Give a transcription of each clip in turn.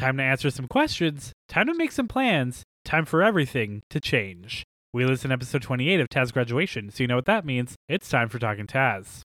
Time to answer some questions. Time to make some plans. Time for everything to change. We listen to episode 28 of Taz Graduation, so you know what that means. It's time for Talking Taz.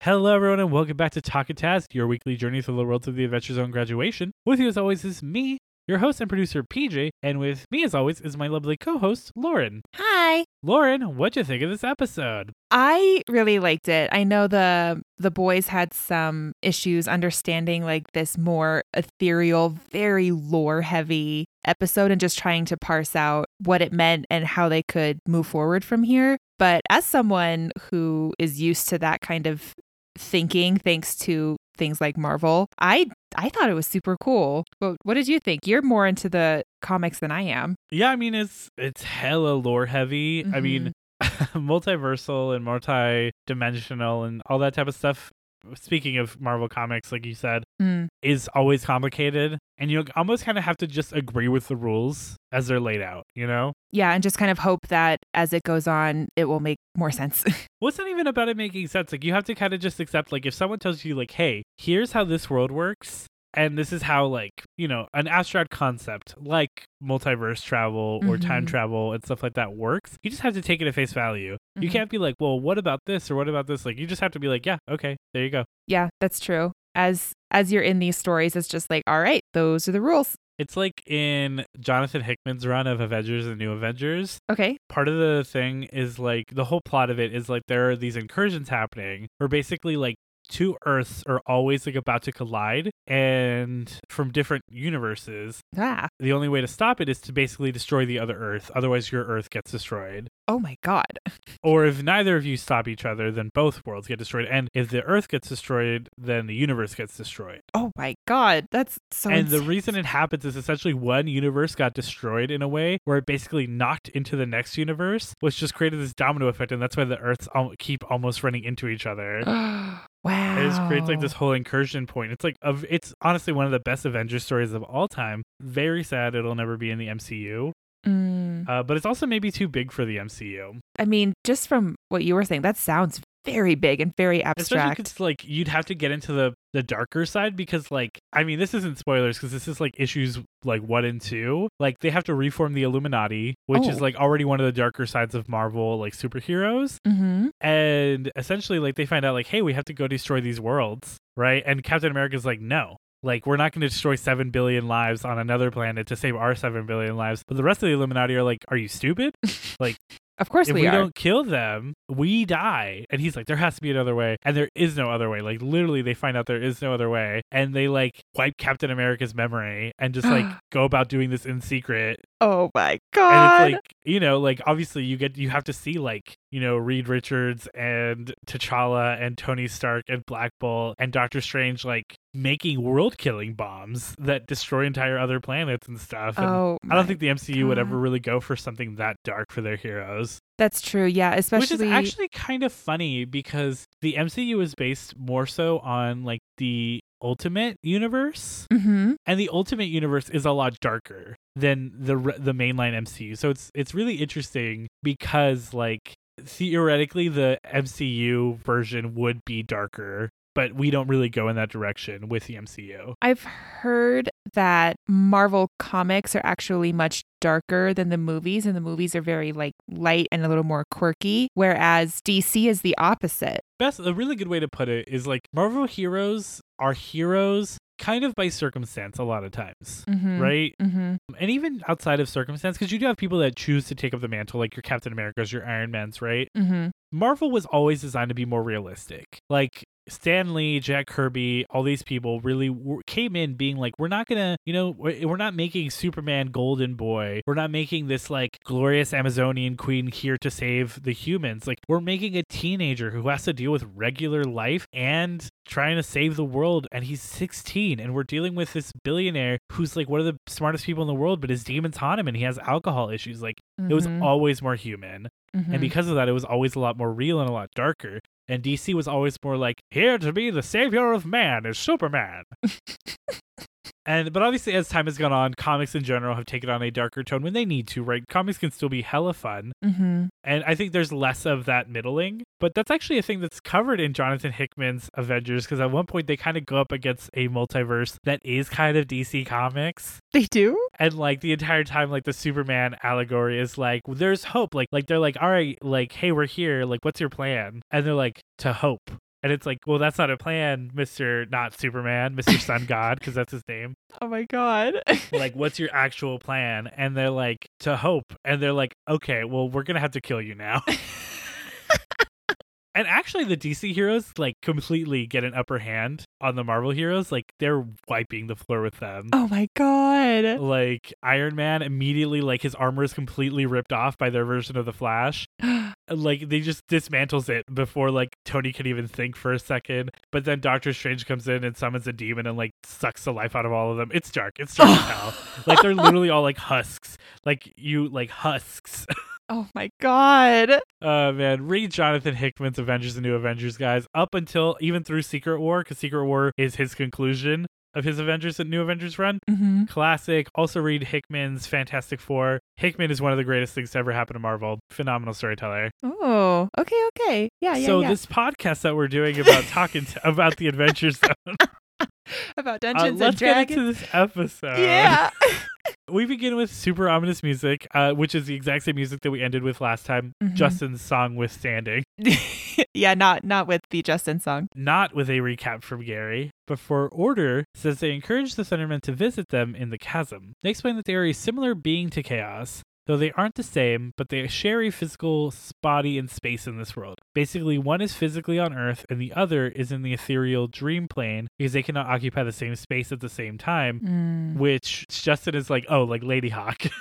Hello, everyone, and welcome back to Talking Taz, your weekly journey through the worlds of the Adventure Zone graduation. With you, as always, is me, your host and producer, PJ, and with me, as always, is my lovely co host, Lauren. Hi. Lauren, what'd you think of this episode? I really liked it. I know the the boys had some issues understanding like this more ethereal, very lore heavy episode and just trying to parse out what it meant and how they could move forward from here. But as someone who is used to that kind of thinking thanks to things like Marvel, I I thought it was super cool. But what did you think? You're more into the comics than I am. Yeah, I mean it's it's hella lore heavy. I mean mm-hmm. multiversal and multi-dimensional and all that type of stuff speaking of Marvel comics, like you said, Mm. is always complicated. And you almost kind of have to just agree with the rules as they're laid out, you know? Yeah, and just kind of hope that as it goes on, it will make more sense. Well, it's not even about it making sense. Like, you have to kind of just accept, like, if someone tells you, like, hey, here's how this world works, and this is how, like, you know, an abstract concept like multiverse travel or time Mhm. travel and stuff like that works, you just have to take it at face value. You Mhm. can't be like, well, what about this or what about this? Like, you just have to be like, yeah, okay, there you go. yeah, that's true. As as you're in these stories, it's just like, all right, those are the rules. It's like in Jonathan Hickman's run of Avengers and New Avengers. Okay. Part of the thing is like the whole plot of it is like there are these incursions happening where basically like two Earths are always like about to collide and from different universes. Ah. The only way to stop it is to basically destroy the other Earth. Otherwise, your Earth gets destroyed. Oh my god. Or if neither of you stop each other, then both worlds get destroyed. And if the Earth gets destroyed, then the universe gets destroyed. Oh my god. That's so and the reason it happens is essentially one universe got destroyed in a way where it basically knocked into the next universe, which just created this domino effect, and that's why the Earths al- keep almost running into each other. wow. It just creates like this whole incursion point. It's like of it's honestly one of the best Avengers stories of all time. Very sad it'll never be in the MCU, Mm. uh, but it's also maybe too big for the MCU. I mean, just from what you were saying, that sounds very big and very Especially abstract. because like you'd have to get into the the darker side because like I mean this isn't spoilers because this is like issues like one and two like they have to reform the Illuminati which is Oh. like already one of the darker sides of Marvel like superheroes mm-hmm. and essentially like they find out like hey we have to go destroy these worlds right and Captain America's like no like we're not going to destroy 7 billion lives on another planet to save our 7 billion lives but the rest of the Illuminati are like are you stupid Of course if we, we, don't kill them, we die. And he's like, there has to be another way. And there is no other way. Like, literally, they find out there is no other way. And they, like, wipe Captain America's memory and just, like, go about doing this in secret. Oh my god. And it's like, you know, like, obviously, you get, you have to see, like, you know, Reed Richards and T'Challa and Tony Stark and Black Bolt and Doctor Strange, like, making world killing bombs that destroy entire other planets and stuff. And oh, I don't think the MCU would ever really go for something that dark for their heroes. that's true. Yeah, especially Which is actually kind of funny because the MCU is based more so on like the Ultimate Universe, hmm and the Ultimate Universe is a lot darker than the the mainline MCU. So it's it's really interesting because like theoretically the MCU version would be darker, but we don't really go in that direction with the MCU. I've heard that Marvel comics are actually much darker than the movies, and the movies are very like light and a little more quirky, whereas DC is the opposite. Best a really good way to put it is like Marvel heroes are heroes kind of by circumstance a lot of times. Mm-hmm. Right? Mm-hmm. and even outside of circumstance, because you do have people that choose to take up the mantle, like your Captain Americas, your Iron Mans, right? Mm-hmm. Marvel was always designed to be more realistic. Like Stan Lee, Jack Kirby, all these people really w- came in being like, we're not gonna, you know, we're we're not making Superman Golden Boy. We're not making this like glorious Amazonian queen here to save the humans. Like we're making a teenager who has to deal with regular life and trying to save the world. And he's 16, and we're dealing with this billionaire who's like one of the smartest people in the world, but his demons haunt him, and he has alcohol issues. Like it was Mhm. always more human. Mhm. And because of that, it was always a lot more real and a lot darker. And DC was always more like, here to be the savior of man is Superman. And but obviously as time has gone on, comics in general have taken on a darker tone when they need to, right? Comics can still be hella fun. Mm-hmm. And I think there's less of that middling. But that's actually a thing that's covered in Jonathan Hickman's Avengers, because at one point they kind of go up against a multiverse that is kind of DC Comics. They do? And like the entire time, like the Superman allegory is like, there's hope. Like, like they're like, all right, like, hey, we're here. Like, what's your plan? And they're like, to hope. And it's like, well, that's not a plan, Mister Not Superman, Mister Sun God, because that's his name. Oh my god. Like, what's your actual plan? And they're like, to hope. And they're like, okay, well, we're gonna have to kill you now. and actually, the DC heroes like completely get an upper hand on the Marvel heroes. Like, they're wiping the floor with them. oh my god. Like Iron Man immediately, like his armor is completely ripped off by their version of the Flash. like they just dismantles it before like Tony can even think for a second. But then Doctor Strange comes in and summons a demon and like sucks the life out of all of them. It's dark. It's dark as hell. Like they're literally all like husks. Like you like husks. Oh my god. Uh man, read Jonathan Hickman's Avengers and New Avengers, guys, up until even through Secret War, because Secret War is his conclusion of his Avengers and New Avengers run. Mm-hmm. Classic. Also read Hickman's Fantastic Four. Hickman is one of the greatest things to ever happen to Marvel. Phenomenal storyteller. Oh, okay, okay. Yeah, yeah, so yeah. this podcast that we're doing about talking to, about the Adventures Zone, About uh, Dungeons let's and get Dragons. into this episode. yeah. We begin with super ominous music, uh, which is the exact same music that we ended with last time. Mhm. Justin's song withstanding. yeah, not not with the Justin song. not with a recap from Gary, but for Order says they encourage the Thundermen to visit them in the chasm. They explain that they are a similar being to Chaos, though they aren't the same, but they share a physical body and space in this world. Basically, one is physically on Earth and the other is in the ethereal dream plane because they cannot occupy the same space at the same time. Mm. Which Justin is like, oh, like Ladyhawke.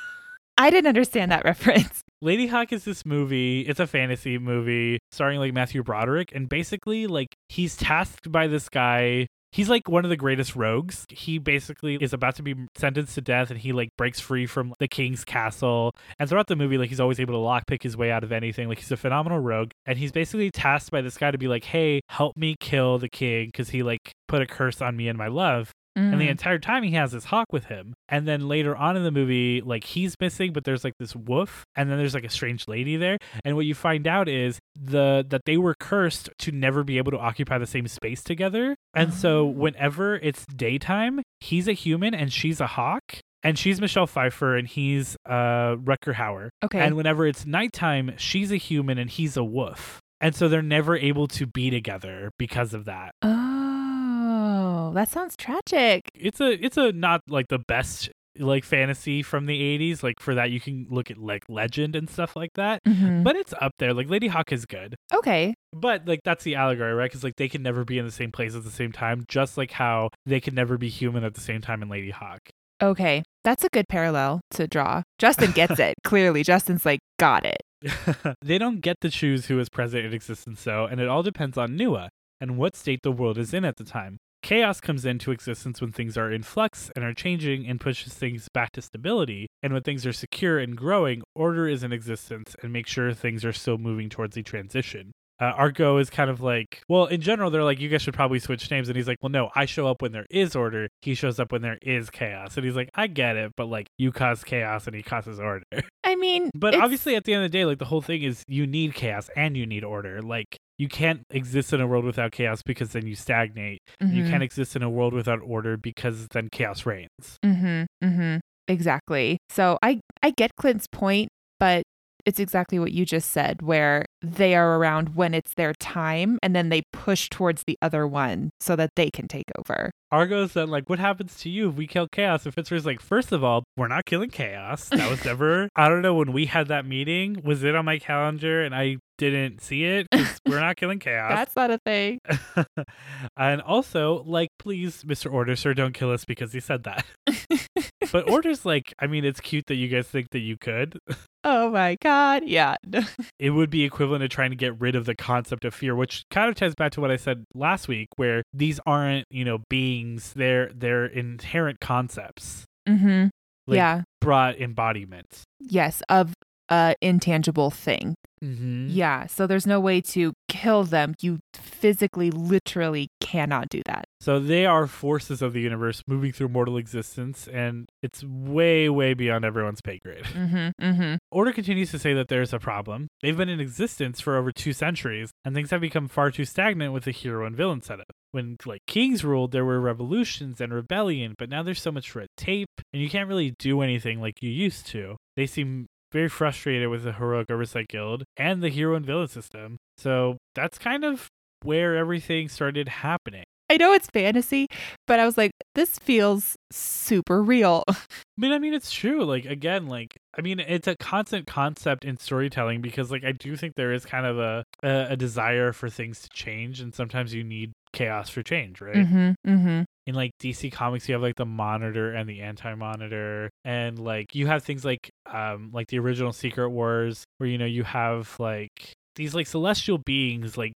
I didn't understand that reference. Ladyhawke is this movie. It's a fantasy movie starring like Matthew Broderick, and basically like he's tasked by this guy. He's like one of the greatest rogues. He basically is about to be sentenced to death, and he like breaks free from the king's castle. And throughout the movie, like he's always able to lockpick his way out of anything. Like he's a phenomenal rogue, and he's basically tasked by this guy to be like, "Hey, help me kill the king because he like put a curse on me and my love." And the Mm. entire time he has this hawk with him. And then later on in the movie, like he's missing, but there's like this wolf, and then there's like a strange lady there. And what you find out is the that they were cursed to never be able to occupy the same space together. And so Oh. whenever it's daytime, he's a human and she's a hawk. And she's Michelle Pfeiffer and he's uh Rutger Hauer. okay. And whenever it's nighttime, she's a human and he's a wolf. And so they're never able to be together because of that. oh, that sounds tragic. it's a it's a not like the best like fantasy from the 80s like for that you can look at like legend and stuff like that Mhm. but it's up there like Ladyhawke is good okay. but like that's the allegory right because like they can never be in the same place at the same time just like how they can never be human at the same time in Ladyhawke Okay. That's a good parallel to draw. Justin gets it. Clearly, Justin's like, got it. they don't get to choose who is present in existence though and it all depends on Nua and what state the world is in at the time Chaos comes into existence when things are in flux and are changing and pushes things back to stability. And when things are secure and growing, order is in existence and makes sure things are still moving towards the transition. Uh, Argo is kind of like, well, in general, they're like, you guys should probably switch names. And he's like, well, no, I show up when there is order. He shows up when there is chaos. And he's like, I get it, but like, you cause chaos and he causes order. I mean, But it's- obviously, at the end of the day, like the whole thing is you need chaos and you need order. Like you can't exist in a world without chaos because then you stagnate. You Mhm. can't exist in a world without order because then chaos reigns. Mhm. Mhm. Exactly. So I I get Clint's point, but it's exactly what you just said where they are around when it's their time and then they push towards the other one so that they can take over. Argo's then like, what happens to you if we kill chaos? And Fitzroy's like, first of all, we're not killing chaos. That was never. I don't know when we had that meeting. Was it on my calendar and I didn't see it? we're not killing chaos. That's not a thing. and also, like, please, Mr. Order, sir, don't kill us because he said that. but Order's like, I mean, it's cute that you guys think that you could. oh my god. Yeah. It would be equivalent to trying to get rid of the concept of fear, which kind of ties back to what I said last week, where these aren't, you know, beings, they're they're inherent concepts. Mm hmm. Like, yeah. Brought embodiment. Yes, of a intangible thing. Mm-hmm. Yeah, so there's no way to kill them. You physically, literally cannot do that. So they are forces of the universe moving through mortal existence, and it's way, way beyond everyone's pay grade. Mm-hmm. Mm-hmm. Order continues to say that there's a problem. They've been in existence for over two centuries, and things have become far too stagnant with the hero and villain setup. When like kings ruled, there were revolutions and rebellion, but now there's so much red tape, and you can't really do anything like you used to. They seem very frustrated with the heroic oversight guild and the hero and villain system. So that's kind of where everything started happening. I know it's fantasy, but I was like, this feels super real. I mean, I mean, it's true. Like again, like I mean, it's a constant concept in storytelling because, like, I do think there is kind of a a, a desire for things to change, and sometimes you need chaos for change, right? Mm-hmm. Mm-hmm. In like DC Comics, you have like the Monitor and the Anti-Monitor, and like you have things like um like the original Secret Wars, where you know you have like these like celestial beings like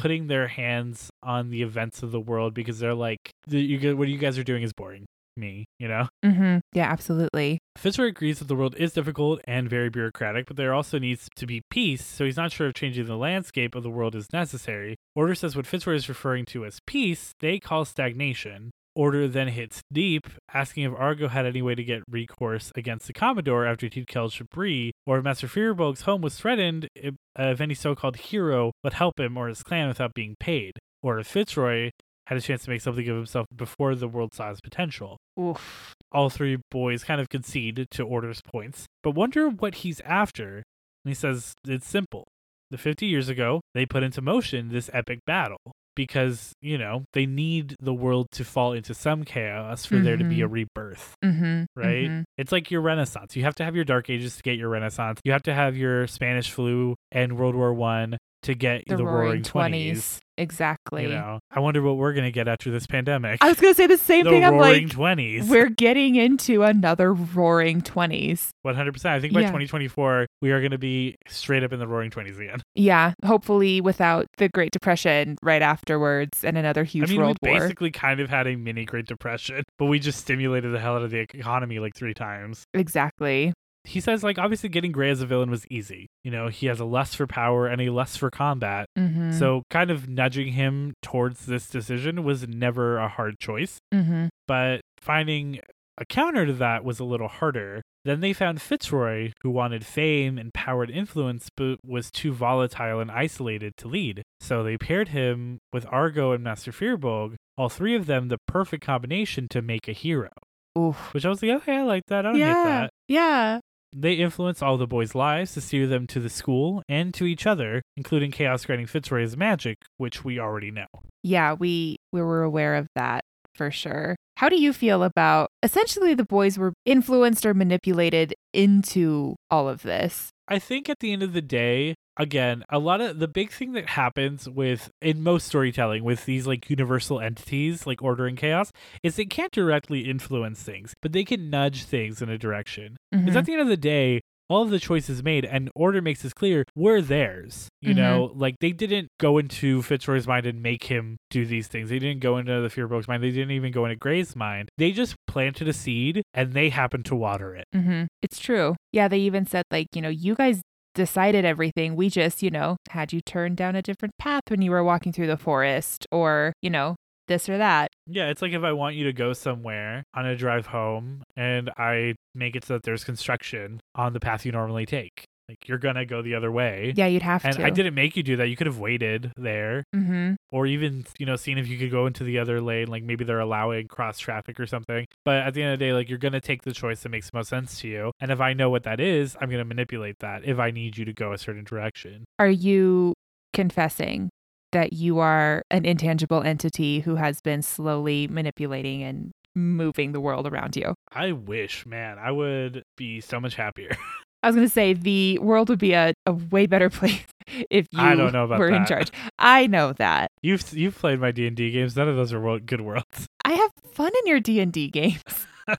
putting their hands on the events of the world because they're like you what you guys are doing is boring me you know Mm-hmm. Yeah, absolutely. Fitzroy agrees that the world is difficult and very bureaucratic, but there also needs to be peace, so he's not sure if changing the landscape of the world is necessary. Order says what Fitzroy is referring to as peace, they call stagnation. Order then hits deep, asking if Argo had any way to get recourse against the Commodore after he'd killed Shabri, or if Master Firbolg's home was threatened, if, uh, if any so called hero would help him or his clan without being paid, or if Fitzroy had a chance to make something of himself before the world saw his potential Oof. all three boys kind of concede to Order's points, but wonder what he's after. And he says it's simple. The 50 years ago, they put into motion this epic battle because, you know, they need the world to fall into some chaos for there to be a rebirth, Mm-hmm. right? Mhm. It's like your Renaissance. You have to have your Dark Ages to get your Renaissance. You have to have your Spanish flu and World War One to get The, the, roaring 20s. twenties. Exactly. You know, I wonder what we're gonna get after this pandemic. I was gonna say the same the thing. I'm roaring like, 20s. we're getting into another roaring twenties. One hundred percent. I think by Yeah. 2024 we are going to be straight up in the Roaring Twenties again. Yeah, hopefully without the Great Depression right afterwards and another huge I mean, world we war. basically kind of had a mini Great Depression, but we just stimulated the hell out of the economy like three times. Exactly. He says, like, obviously getting Gray as a villain was easy. You know, he has a lust for power and a lust for combat. Mm-hmm. So, kind of nudging him towards this decision was never a hard choice. mm-hmm. But finding a counter to that was a little harder. Then they found Fitzroy, who wanted fame and power and influence, but was too volatile and isolated to lead. So they paired him with Argo and Master Firbolg, all three of them the perfect combination to make a hero. Oof. Which I was like, okay, I like that. I don't hate that. Yeah. They influence all the boys' lives to steer them to the school and to each other, including Chaos granting Fitzroy's magic, which we already know. Yeah, we we were aware of that for sure. How do you feel about essentially the boys were influenced or manipulated into all of this? I think at the end of the day, again, a lot of the big thing that happens with in most storytelling with these like universal entities like order and chaos is they can't directly influence things, but they can nudge things in a direction. Because Mhm. at the end of the day, all of the choices made and order makes this clear were theirs. You Mhm. know, like they didn't go into Fitzroy's mind and make him do these things. They didn't go into the Firbolg's mind. They didn't even go into Gray's mind. They just planted a seed and they happened to water it. Mm-hmm. It's true. Yeah, they even said, like, you know, you guys decided everything. We just, you know, had you turn down a different path when you were walking through the forest or, you know, this or that. Yeah, it's like if I want you to go somewhere on a drive home and I make it so that there's construction on the path you normally take. Like you're gonna go the other way. Yeah, you'd have And to. And I didn't make you do that. You could have waited there. Mm-hmm. Or even, you know, seeing if you could go into the other lane, like maybe they're allowing cross traffic or something. But at the end of the day, like you're gonna take the choice that makes the most sense to you. And if I know what that is, I'm gonna manipulate that if I need you to go a certain direction. Are you confessing that you are an intangible entity who has been slowly manipulating and moving the world around you? I wish, man, I would be so much happier. I was going to say the world would be a, a way better place if you I don't know about were in charge. I know that. you've you've played my D and D games. None of those are world, good worlds. I have fun in your D&D games.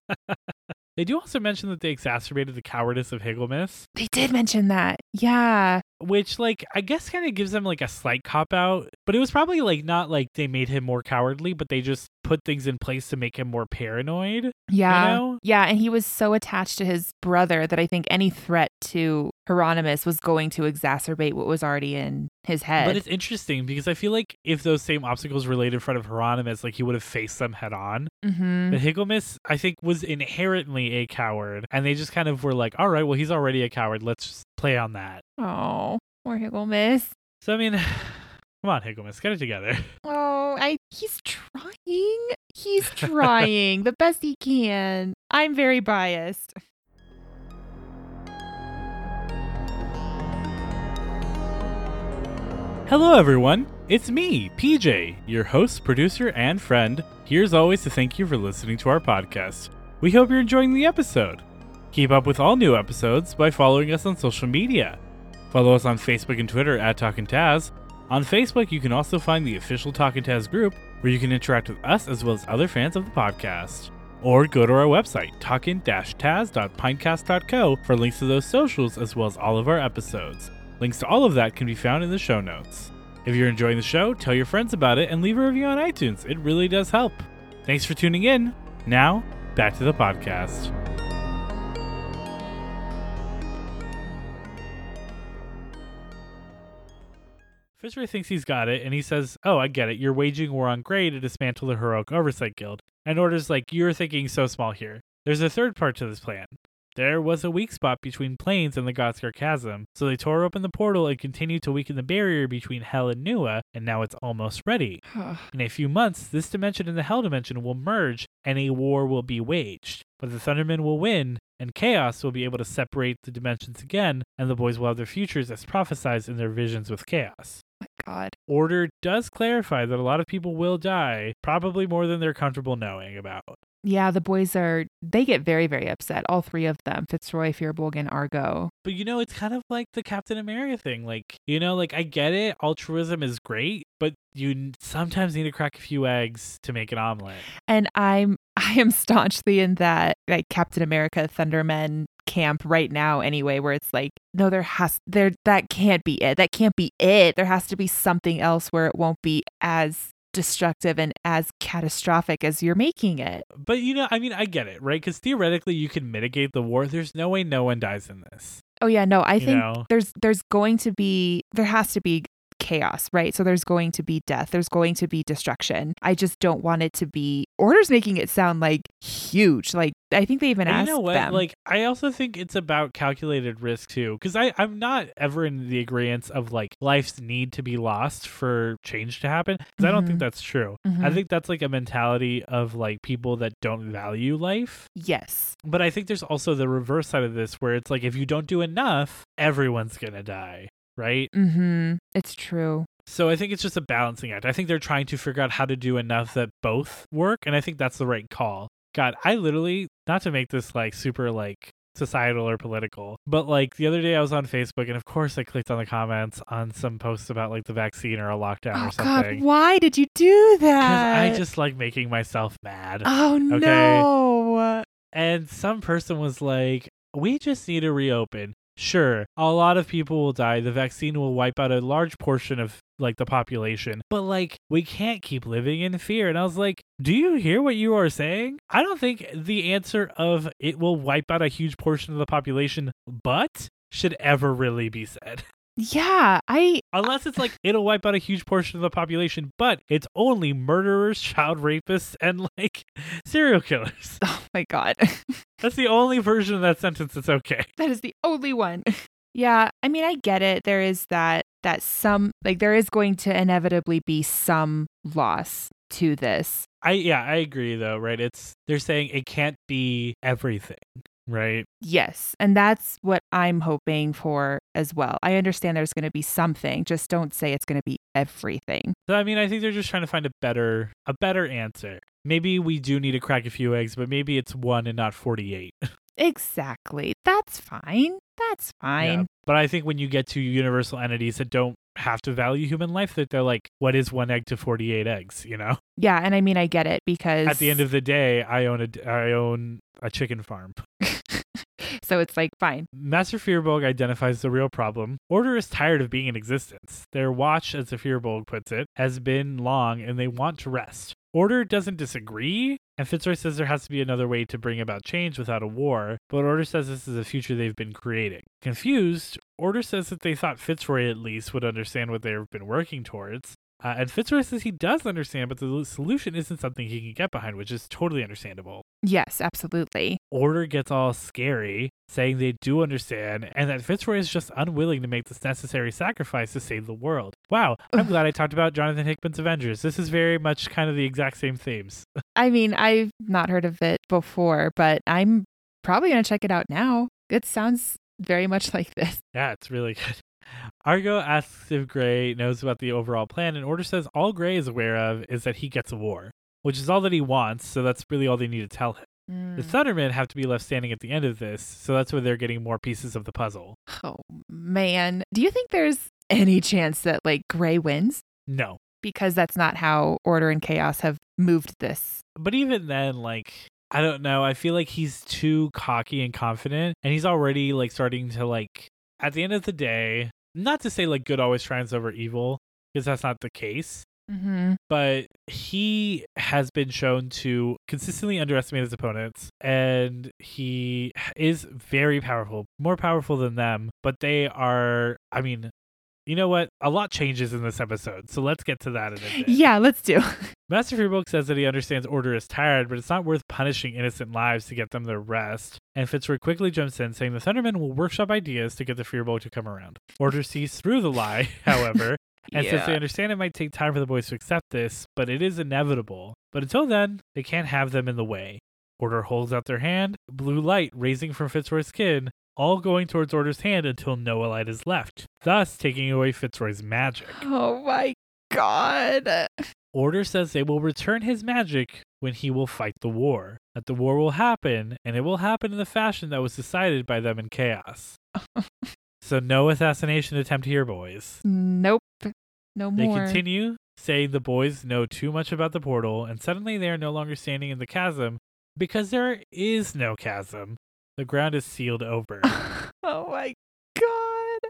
They do also mention that they exacerbated the cowardice of Higglemus, They did mention that. Yeah. which, like, I guess kind of gives them like a slight cop out. But it was probably like not like they made him more cowardly, but they just put things in place to make him more paranoid. Yeah. know? Yeah, and he was so attached to his brother that I think any threat to Hieronymus was going to exacerbate what was already in his head. But it's interesting because I feel like if those same obstacles were laid in front of Hieronymus, like he would have faced them head on. mm-hmm. But Higglemus, I think, was inherently a coward, and they just kind of were like, "All right, well, he's already a coward. Let's just play on that." Oh, poor Higglemus. So I mean, come on, Higglemus, get it together. Oh, I he's trying. He's trying the best he can. I'm very biased. Hello, everyone. It's me, PJ, your host, producer, and friend. Here's always to thank you for listening to our podcast. We hope you're enjoying the episode. Keep up with all new episodes by following us on social media. Follow us on Facebook and Twitter at Talkin' Taz. On Facebook, you can also find the official Talkin' Taz group, where you can interact with us as well as other fans of the podcast. Or go to our website, talkin-taz.pinecast.co for links to those socials as well as all of our episodes. Links to all of that can be found in the show notes. If you're enjoying the show, tell your friends about it and leave a review on iTunes. It really does help. Thanks for tuning in. Now, back to the podcast. Fisher thinks he's got it, and he says, Oh, I get it. You're waging war on Grey to dismantle the Heroic Oversight Guild. And orders like, You're thinking so small here. There's a third part to this plan. There was a weak spot between planes and the Godscar Chasm, so they tore open the portal and continued to weaken the barrier between Hell and Nua, and now it's almost ready. In a few months, this dimension and the Hell dimension will merge, and a war will be waged. But the Thundermen will win, and Chaos will be able to separate the dimensions again, and the boys will have their futures as prophesized in their visions with Chaos. God. Order does clarify that a lot of people will die, probably more than they're comfortable knowing about. Yeah, the boys are, they get very, very upset. All three of them Fitzroy, Firbolg, and Argo. But you know, it's kind of like the Captain America thing. Like, you know, like I get it, altruism is great, but you sometimes need to crack a few eggs to make an omelet. And I'm, I am staunchly in that, like, Captain America, Thundermen camp right now anyway where it's like no there has there that can't be it that can't be it there has to be something else where it won't be as destructive and as catastrophic as you're making it But you know, I mean, I get it, right? Because theoretically, you can mitigate the war. There's no way no one dies in this. oh yeah no i You think know? there's there's going to be there has to be chaos right so there's going to be death there's going to be destruction i just don't want it to be orders making it sound like huge like i think they even And asked you know what? them Like, I also think it's about calculated risk too. Because I I'm not ever in the agreement of like life's need to be lost for change to happen. Because I don't think Mhm. that's true. I Mhm. think that's like a mentality of like people that don't value life. yes But I think there's also the reverse side of this where it's like if you don't do enough, everyone's gonna die, right? mm-hmm it's true So I think it's just a balancing act. I think they're trying to figure out how to do enough that both work, and I think that's the right call. God, I literally not to make this like super like societal or political, but like the other day I was on Facebook and of course I clicked on the comments on some posts about like the vaccine or a lockdown oh or god something. why did you do Because that I just like making myself mad. oh Okay. no And some person was like, we just need to reopen. Sure, a lot of people will die. The vaccine will wipe out a large portion of like the population. But like we can't keep living in fear. And I was like, do you hear what you are saying? I don't think the answer of it will wipe out a huge portion of the population, but should ever really be said. yeah i Unless it's like it'll wipe out a huge portion of the population, but it's only murderers, child rapists, and like serial killers. oh my god That's the only version of that sentence that's okay. that is the only one yeah i mean i get it there is that that some like there is going to inevitably be some loss to this I yeah, I agree though, right? It's they're saying it can't be everything, right? yes and that's what i'm hoping for as well i understand there's going to be something just don't say it's going to be everything So I mean, I think they're just trying to find a better a better answer. Maybe we do need to crack a few eggs, but maybe it's one and not 48. exactly that's fine that's fine Yeah. But I think when you get to universal entities that don't have to value human life, that they're like, what is one egg to 48 eggs, you know? Yeah and i mean i get it because At the end of the day, I own a I own a chicken farm. so it's like fine Master Firbolg identifies the real problem. Order is tired of being in existence. Their watch, as the Firbolg puts it, has been long and they want to rest. Order doesn't disagree, and Fitzroy says there has to be another way to bring about change without a war, but Order says this is a future they've been creating. Confused, Order says that they thought Fitzroy at least would understand what they've been working towards. Uh, and Fitzroy says he does understand, but the solution isn't something he can get behind, which is totally understandable. Yes, absolutely. Order gets all scary, saying they do understand, and that Fitzroy is just unwilling to make this necessary sacrifice to save the world. Wow, I'm glad I talked about Jonathan Hickman's Avengers. This is very much kind of the exact same themes. I mean, I've not heard of it before, but I'm probably going to check it out now. It sounds very much like this. Yeah, it's really good. Argo asks if Gray knows about the overall plan, and Order says all Gray is aware of is that he gets a war, which is all that he wants, so that's really all they need to tell him. The Mm. Thundermen have to be left standing at the end of this, so that's where they're getting more pieces of the puzzle. Oh, man. Do you think there's any chance that, like, Gray wins? No. Because that's not how Order and Chaos have moved this. But even then, like, I don't know. I feel like he's too cocky and confident, and he's already, like, starting to, like, at the end of the day, not to say, like, good always triumphs over evil, because that's not the case. Mm-hmm. but he has been shown to consistently underestimate his opponents and he is very powerful more powerful than them but they are i mean you know what a lot changes in this episode so let's get to that in a bit Yeah, let's do. master Firbolg says that he understands order is tired but it's not worth punishing innocent lives to get them their rest and fitzroy quickly jumps in saying the thundermen will workshop ideas to get the Firbolg to come around order sees through the lie however and since they understand it might take time for the boys to accept this, but it is inevitable. But until then, they can't have them in the way. Order holds out their hand, blue light raising from Fitzroy's skin, all going towards Order's hand until no light is left, thus taking away Fitzroy's magic. Oh my god. Order says they will return his magic when he will fight the war. That the war will happen, and it will happen in the fashion that was decided by them in chaos. so no assassination attempt here, boys. Nope. No They more. They continue saying the boys know too much about the portal, and suddenly they are no longer standing in the chasm because there is no chasm. The ground is sealed over. oh my god.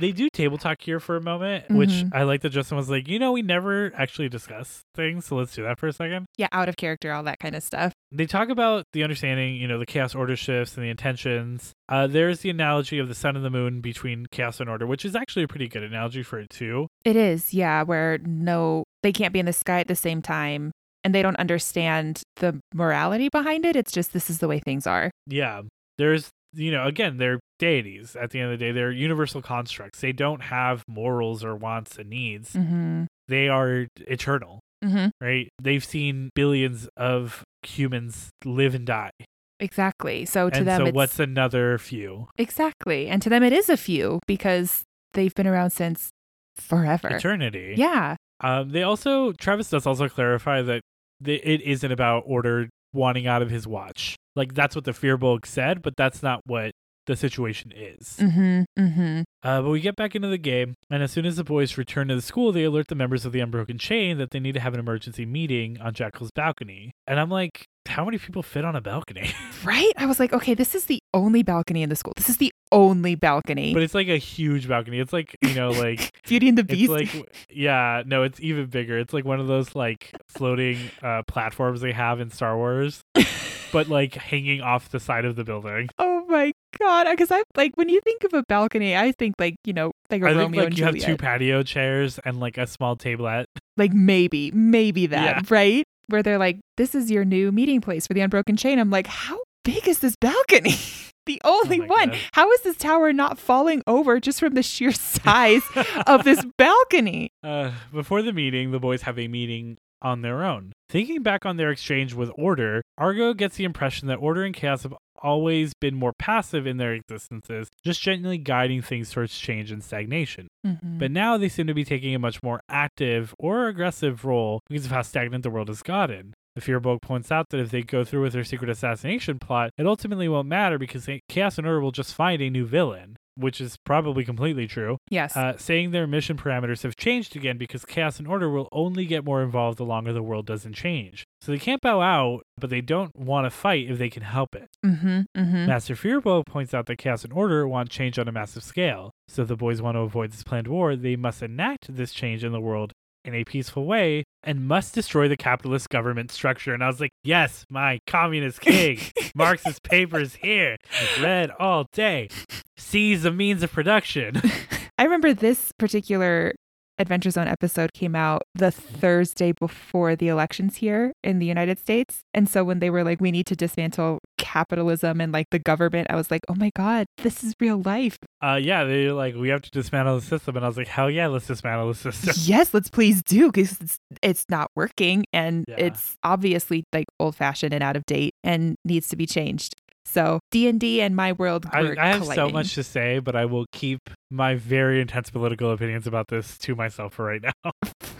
they do table talk here for a moment, which Mhm. I like that Justin was like, you know, we never actually discuss things, so let's do that for a second. Yeah, out of character, all that kind of stuff. They talk about the understanding, you know, the chaos order shifts and the intentions. Uh, there's the analogy of the sun and the moon between chaos and order, which is actually a pretty good analogy for it too. It is, yeah, where no, they can't be in the sky at the same time and they don't understand the morality behind it. It's just this is the way things are. yeah there's you know again they're deities at the end of the day they're universal constructs they don't have morals or wants and needs Mm-hmm. they are eternal Mm-hmm. right they've seen billions of humans live and die Exactly. So to and them, so what's another few exactly, and to them, it is a few because they've been around since forever. eternity Yeah. um they also travis does also clarify that it isn't about order wanting out of his watch like that's what the fear Firbolg said but that's not what the situation is Mm-hmm. Mm-hmm. Uh, but we get back into the game, and as soon as the boys return to the school, they alert the members of the Unbroken Chain that they need to have an emergency meeting on Jackal's balcony. And I'm like, how many people fit on a balcony? Right? I was like, okay, this is the only balcony in the school. This is the only balcony. but it's like a huge balcony. It's like, you know, like, Beauty and the it's Beast. like, yeah, no, it's even bigger. It's like one of those like floating uh, platforms they have in Star Wars, but like hanging off the side of the building. oh my god! Because I'm like, when you think of a balcony, I think like you know, like a I think Romeo like and you Juliet. have two patio chairs and like a small tablet. like maybe, maybe that, Yeah. right? Where they're like, this is your new meeting place for the Unbroken Chain. I'm like, how big is this balcony? the only my one. God. How is this tower not falling over just from the sheer size of this balcony? Uh, before the meeting, the boys have a meeting on their own. Thinking back on their exchange with Order, Argo gets the impression that Order and Chaos have always been more passive in their existences, just gently guiding things towards change and stagnation. Mhm. But now they seem to be taking a much more active or aggressive role because of how stagnant the world has gotten. The Firbolg points out that if they go through with their secret assassination plot, it ultimately won't matter because Chaos and Order will just find a new villain, which is probably completely true yes. uh, saying their mission parameters have changed again because chaos and order will only get more involved the longer the world doesn't change. So they can't bow out, but they don't want to fight if they can help it. mm-hmm. Mm-hmm. Master Firbolg points out that chaos and order want change on a massive scale. So if the boys want to avoid this planned war, they must enact this change in the world in a peaceful way and must destroy the capitalist government structure. And I was like, yes, my communist king. Marxist papers here. Read all day. Seize the means of production. I remember this particular Adventure Zone episode came out the Thursday before the elections here in the United States. And so when they were like, we need to dismantle capitalism and like the government, I was like, oh my God, this is real life. Uh, yeah, they're like, we have to dismantle the system. And I was like, hell yeah, let's dismantle the system. yes, let's please do because it's, it's not working and Yeah. it's obviously like old fashioned and out of date and needs to be changed. So D and D and my world I, I have so much to say, but I will keep my very intense political opinions about this to myself for right now.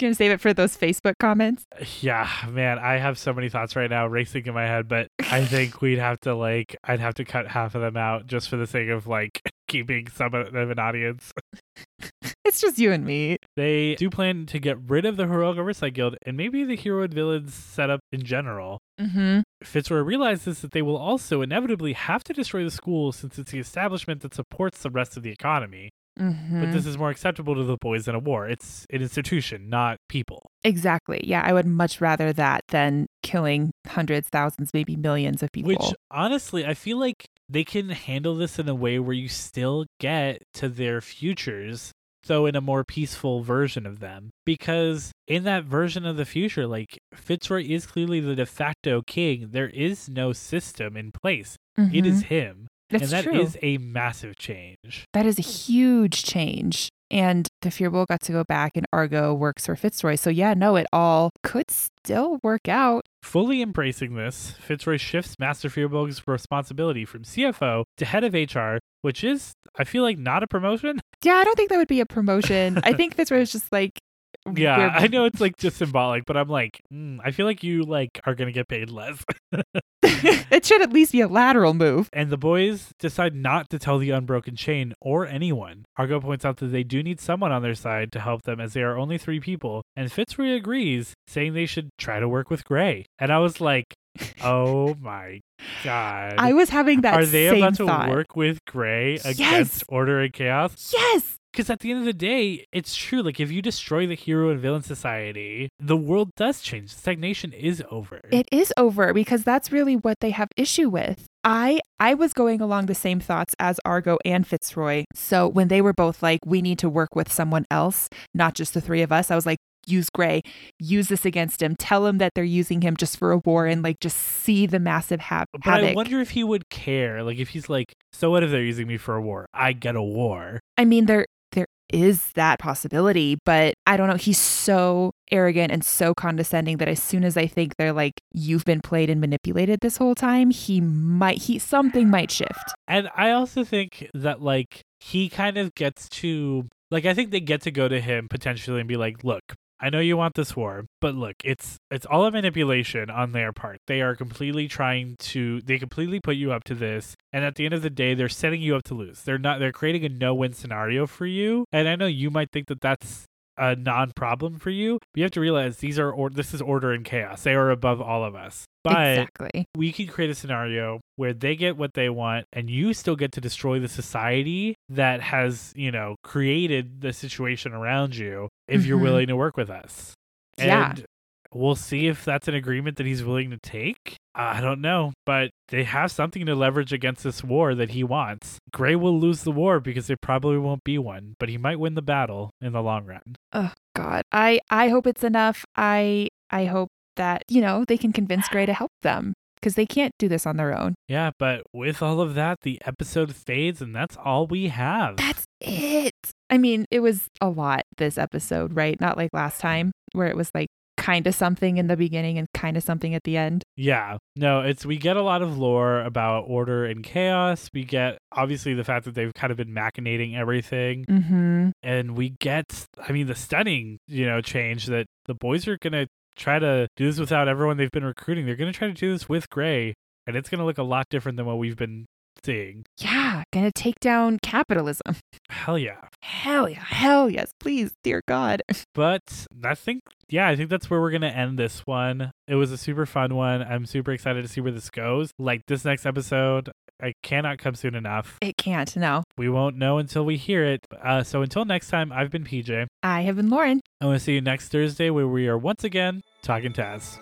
Gonna save it for those Facebook comments. Yeah, man, I have so many thoughts right now racing in my head, but I think we'd have to like I'd have to cut half of them out just for the sake of like keeping some of an audience. It's just you and me. They do plan to get rid of the Heroic Oversight Guild and maybe the hero and villains setup in general. Mm-hmm. Fitzroy realizes that they will also inevitably have to destroy the school since it's the establishment that supports the rest of the economy. Mm-hmm. But this is more acceptable to the boys in a war. It's an institution, not people. Exactly. Yeah, I would much rather that than killing hundreds, thousands, maybe millions of people. Which honestly, I feel like they can handle this in a way where you still get to their futures, though in a more peaceful version of them. Because in that version of the future, like Fitzroy is clearly the de facto king. There is no system in place. It is Mhm. him. That's and that true. is a massive change. that is a huge change. And the Fear Firbolg got to go back, and Argo works for Fitzroy. So yeah, no, it all could still work out. Fully embracing this, Fitzroy shifts Master Firbolg's responsibility from CFO to head of HR, which is, I feel like, not a promotion. Yeah, I don't think that would be a promotion. I think Fitzroy is just like, Yeah, we're- I know it's like just symbolic, but I'm like, mm, I feel like you like are gonna get paid less. it should at least be a lateral move. and the boys decide not to tell the unbroken chain or anyone. Argo points out that they do need someone on their side to help them as they are only three people, and Fitzroy agrees, saying they should try to work with Gray. And I was like, oh my god. I was having that are they about to thought. work with Gray against Yes! Order and Chaos? Yes. Because at the end of the day, it's true. Like, if you destroy the hero and villain society, the world does change. Stagnation is over. It is over because that's really what they have issue with. I I was going along the same thoughts as Argo and Fitzroy. So when they were both like, we need to work with someone else, not just the three of us, I was like, use Gray, use this against him, tell him that they're using him just for a war and like just see the massive ha- but havoc. I wonder if he would care. Like, if he's like, so what if they're using me for a war? I get a war. I mean, there is that possibility, but I don't know. He's so arrogant and so condescending that as soon as I think they're like, you've been played and manipulated this whole time, he might he something might shift. And I also think that, like, he kind of gets to, like, I think they get to go to him potentially and be like, look, I know you want this war, but look, it's it's all a manipulation on their part. They are completely trying to they completely put you up to this, and at the end of the day, they're setting you up to lose. They're not they're creating a no-win scenario for you. And I know you might think that that's a non-problem for you, but you have to realize these are or this is order and chaos. They are above all of us. But exactly. we can create a scenario where they get what they want and you still get to destroy the society that has, you know, created the situation around you if you're Mhm. willing to work with us. Yeah. And we'll see if that's an agreement that he's willing to take. I don't know, but they have something to leverage against this war that he wants. Gray will lose the war because there probably won't be one, but he might win the battle in the long run. Oh God. I I hope it's enough. I I hope that, you know, they can convince Gray to help them because they can't do this on their own. Yeah, but with all of that, the episode fades and that's all we have. That's it. I mean, it was a lot this episode, right? Not like last time where it was like kind of something in the beginning and kind of something at the end. Yeah, no, it's we get a lot of lore about order and chaos. We get obviously the fact that they've kind of been machinating everything, Mhm. and we get, I mean, the stunning, you know, change that the boys are gonna try to do this without everyone they've been recruiting. They're gonna try to do this with Gray, and it's gonna look a lot different than what we've been seeing. Yeah, gonna take down capitalism. Hell yeah! Hell yeah. Hell yes, please, dear God. But I think, yeah, I think that's where we're gonna end this one. It was a super fun one. I'm super excited to see where this goes. Like this next episode, I cannot come soon enough. It can't, no. We won't know until we hear it. Uh, so until next time, I've been PJ. I have been Lauren. I want to see you next Thursday where we are once again talking Taz.